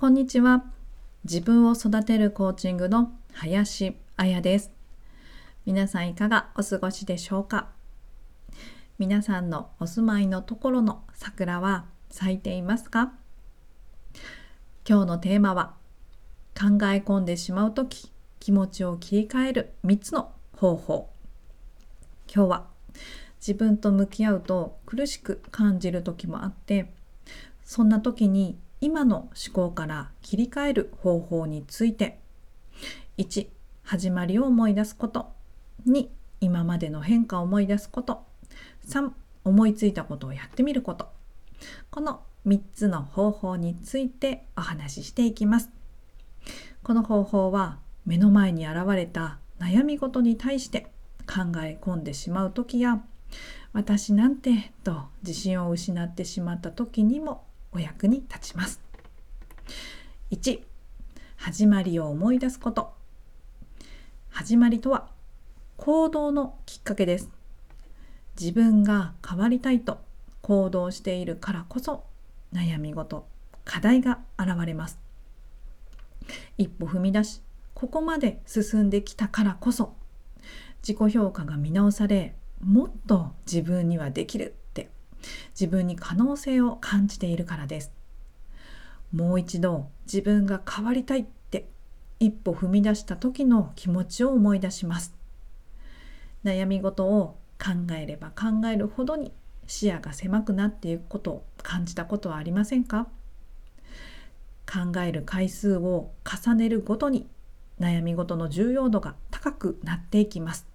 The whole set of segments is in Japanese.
こんにちは。自分を育てるコーチングの林彩です。皆さんいかがお過ごしでしょうか？皆さんのお住まいのところの桜は咲いていますか？今日のテーマは考え込んでしまうとき気持ちを切り替える3つの方法今日は自分と向き合うと苦しく感じる時もあってそんな時に今の思考から切り替える方法について。1始まりを思い出すこと。2今までの変化を思い出すこと。3思いついたことをやってみること。この3つの方法についてお話ししていきます。この方法は目の前に現れた悩み事に対して考え込んでしまう時や私なんてと自信を失ってしまった時にもお役に立ちます。1始まりを思い出すこと。始まりとは行動のきっかけです。自分が変わりたいと行動しているからこそ悩み事課題が現れます。一歩踏み出しここまで進んできたからこそ自己評価が見直されもっと自分にはできる。自分に可能性を感じているからです。もう一度自分が変わりたいって一歩踏み出した時の気持ちを思い出します。悩み事を考えれば考えるほどに視野が狭くなっていくことを感じたことはありませんか？考える回数を重ねるごとに悩み事の重要度が高くなっていきます。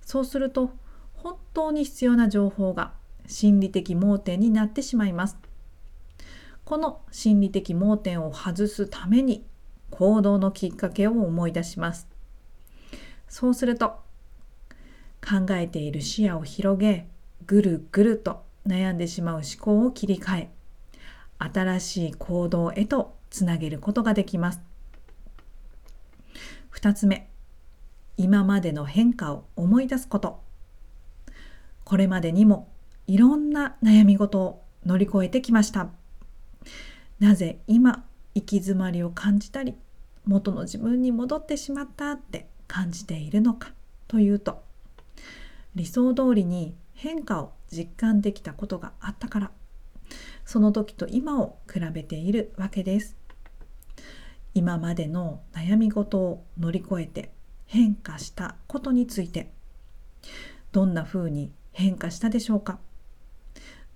そうすると本当に必要な情報が心理的盲点になってしまいます。この心理的盲点を外すために行動のきっかけを思い出します。そうすると考えている視野を広げぐるぐると悩んでしまう思考を切り替え新しい行動へとつなげることができます。2つ目今までの変化を思い出すことこれまでにもいろんな悩み事を乗り越えてきました。なぜ今行き詰まりを感じたり元の自分に戻ってしまったって感じているのかというと理想通りに変化を実感できたことがあったからその時と今を比べているわけです今までの悩み事を乗り越えて変化したことについてどんな風に変化したでしょうか？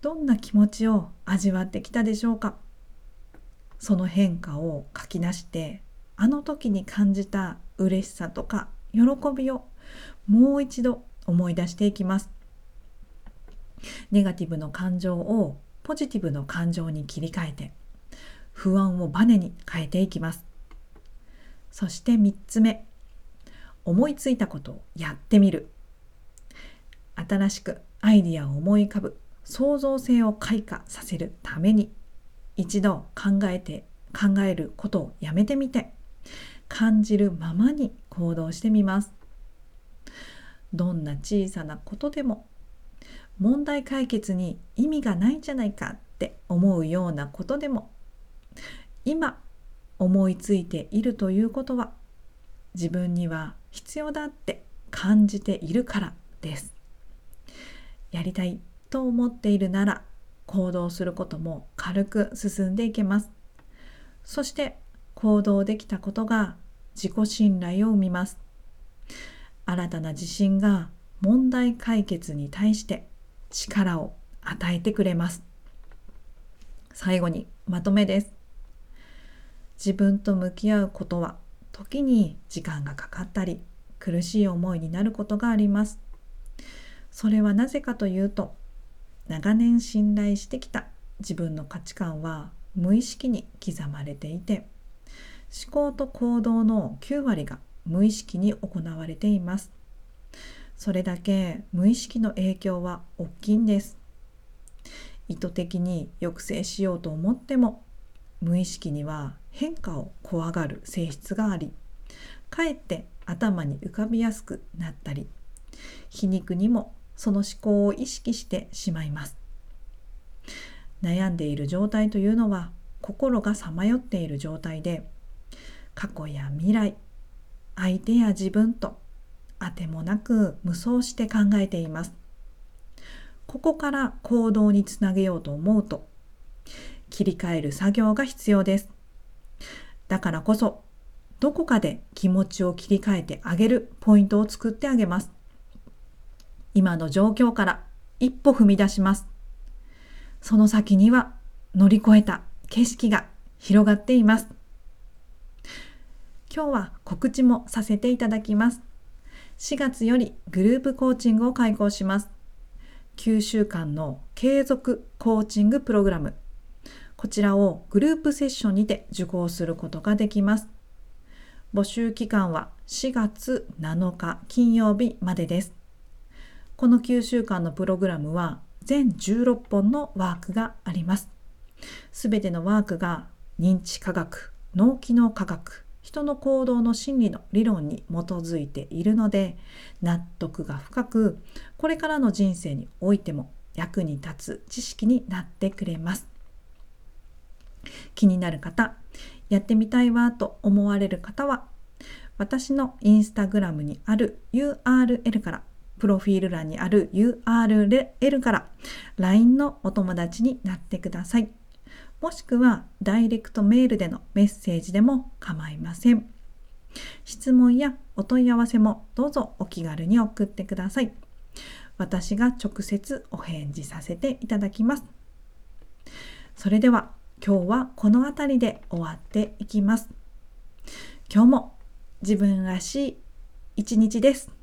どんな気持ちを味わってきたでしょうか？その変化を書き出してあの時に感じた嬉しさとか喜びをもう一度思い出していきます。ネガティブの感情をポジティブの感情に切り替えて不安をバネに変えていきます。そして3つ目思いついたことをやってみる。新しくアイディアを思い浮かぶ。創造性を開花させるために一度考えて考えることをやめてみて感じるままに行動してみます。どんな小さなことでも問題解決に意味がないんじゃないかって思うようなことでも今思いついているということは自分には必要だって感じているからです。やりたいと思っているなら行動することも軽く進んでいけます。そして行動できたことが自己信頼を生みます。新たな自信が問題解決に対して力を与えてくれます。最後にまとめです。自分と向き合うことは時に時間がかかったり苦しい思いになることがあります。それはなぜかというと長年信頼してきた自分の価値観は無意識に刻まれていて思考と行動の9割が無意識に行われています。それだけ無意識の影響は大きいんです。意図的に抑制しようと思っても無意識には変化を怖がる性質がありかえって頭に浮かびやすくなったり皮肉にもその思考を意識してしまいます。悩んでいる状態というのは心がさまよっている状態で過去や未来相手や自分とあてもなく無双して考えています。ここから行動につなげようと思うと切り替える作業が必要です。だからこそどこかで気持ちを切り替えてあげるポイントを作ってあげます。今の状況から一歩踏み出します。その先には乗り越えた景色が広がっています。今日は告知もさせていただきます。4月よりグループコーチングを開講します。9週間の継続コーチングプログラム。こちらをグループセッションにて受講することができます。募集期間は4月7日金曜日までです。この9週間のプログラムは全16本のワークがあります。すべてのワークが認知科学脳機能科学人の行動の心理の理論に基づいているので納得が深くこれからの人生においても役に立つ知識になってくれます。気になる方やってみたいわと思われる方は私のインスタグラムにある URL からプロフィール欄にある URL から LINE のお友達になってください。もしくはダイレクトメールでのメッセージでも構いません。質問やお問い合わせもどうぞお気軽に送ってください。私が直接お返事させていただきます。それでは今日はこの辺りで終わっていきます。今日も自分らしい一日です。